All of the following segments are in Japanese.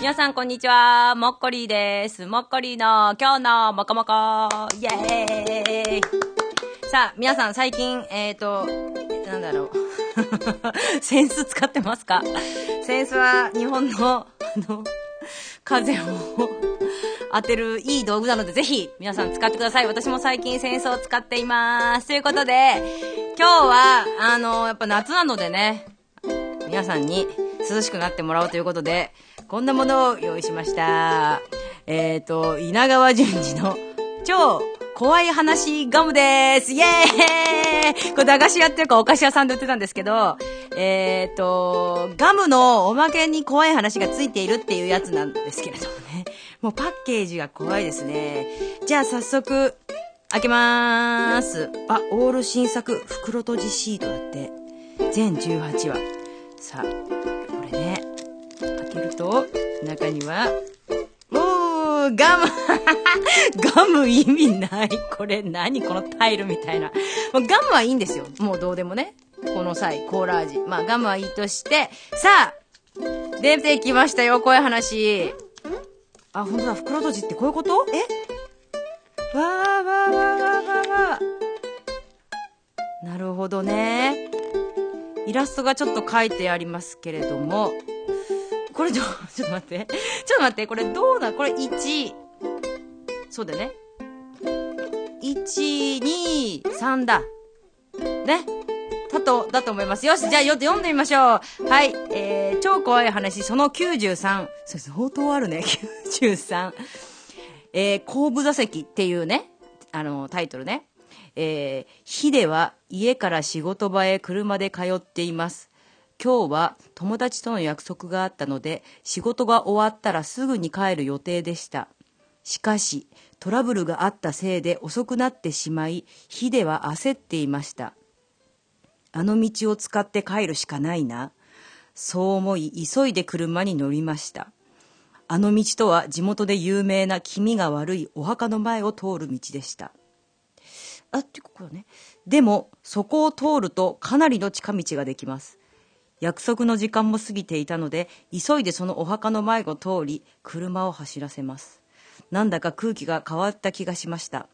皆さんこんにちは。もっこりーです。もっこりーの今日のもこもこイェーイさあ、皆さん最近、えーと、なんだろう。センス使ってますか？センスは日本の、あの、風を当てるいい道具なのでぜひ皆さん使ってください。私も最近センスを使っています。ということで、今日は、あの、やっぱ夏なのでね、皆さんに涼しくなってもらおうということで、こんなものを用意しました。えっ、ー、と、稲川淳二の超怖い話ガムですイェーイこれ駄菓子屋っていうかお菓子屋さんで売ってたんですけど、えっ、ー、と、ガムのおまけに怖い話がついているっていうやつなんですけれどもね。もうパッケージが怖いですね。じゃあ早速、開けまーす。あ、オール新作袋閉じシートだって。全18話。さあ、これね、けると、中には、おー、ガ ムガム意味ない。これ何このタイルみたいな。もうガムはいいんですよ。もうどうでもね。この際、コーラ味。まあガムはいいとして、さあ出てきましたよ、こういう話。あ、ほんとだ、袋閉じってこういうこと？え？わーわーわーわーわーわー。なるほどね。イラストがちょっと書いてありますけれども、これどう、ちょっと待って。ちょっと待って、これどうだこれ1、そうだね。1、2、3だ。ね。だと、だと思います。よし、じゃあよ読んでみましょう。はい。えー、超怖い話、その93。そう相当あるね。93。えー、後部座席っていうね、あの、タイトルね。えー、ヒデは家から仕事場へ車で通っています。今日は友達との約束があったので、仕事が終わったらすぐに帰る予定でした。しかし、トラブルがあったせいで遅くなってしまい、ヒデは焦っていました。あの道を使って帰るしかないな。そう思い、急いで車に乗りました。あの道とは地元で有名な気味が悪いお墓の前を通る道でした。あ、ってここだね。でも、そこを通るとかなりの近道ができます。約束の時間も過ぎていたので、急いでそのお墓の前を通り、車を走らせます。なんだか空気が変わった気がしました。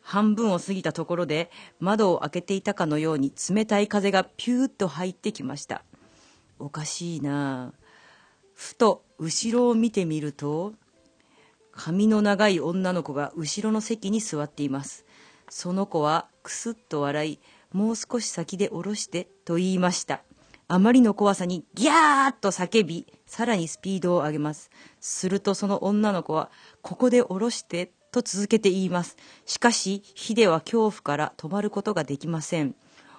半分を過ぎたところで、窓を開けていたかのように冷たい風がピューッと入ってきました。おかしいなふと後ろを見てみると、髪の長い女の子が後ろの席に座っています。その子はくすっと笑い、もう少し先で下ろしてと言いました。あまりの怖さにギャーッと叫び、さらにスピードを上げます。するとその女の子は、ここで下ろしてと続けて言います。しかし、ヒデは恐怖から止まることができません。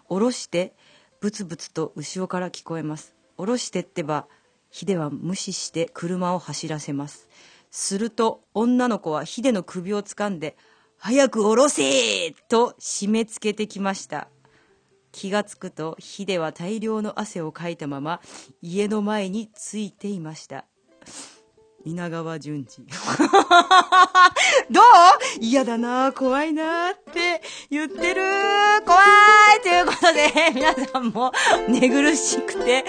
下ろして、ブツブツと後ろから聞こえます。下ろしてってば、ヒデは無視して車を走らせます。すると、女の子はヒデの首を掴んで、早く下ろせと締め付けてきました。気がつくと、ヒデは大量の汗をかいたまま、家の前についていました。稲川淳二。どう？嫌だな怖いなって言ってる。怖い！ということで、皆さんも寝苦しくて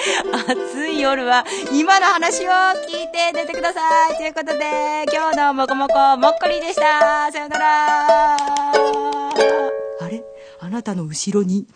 暑い夜は今の話を聞いて寝てください。ということで、今日のもこもこもっこりでした。さよなら。あれ？あなたの後ろに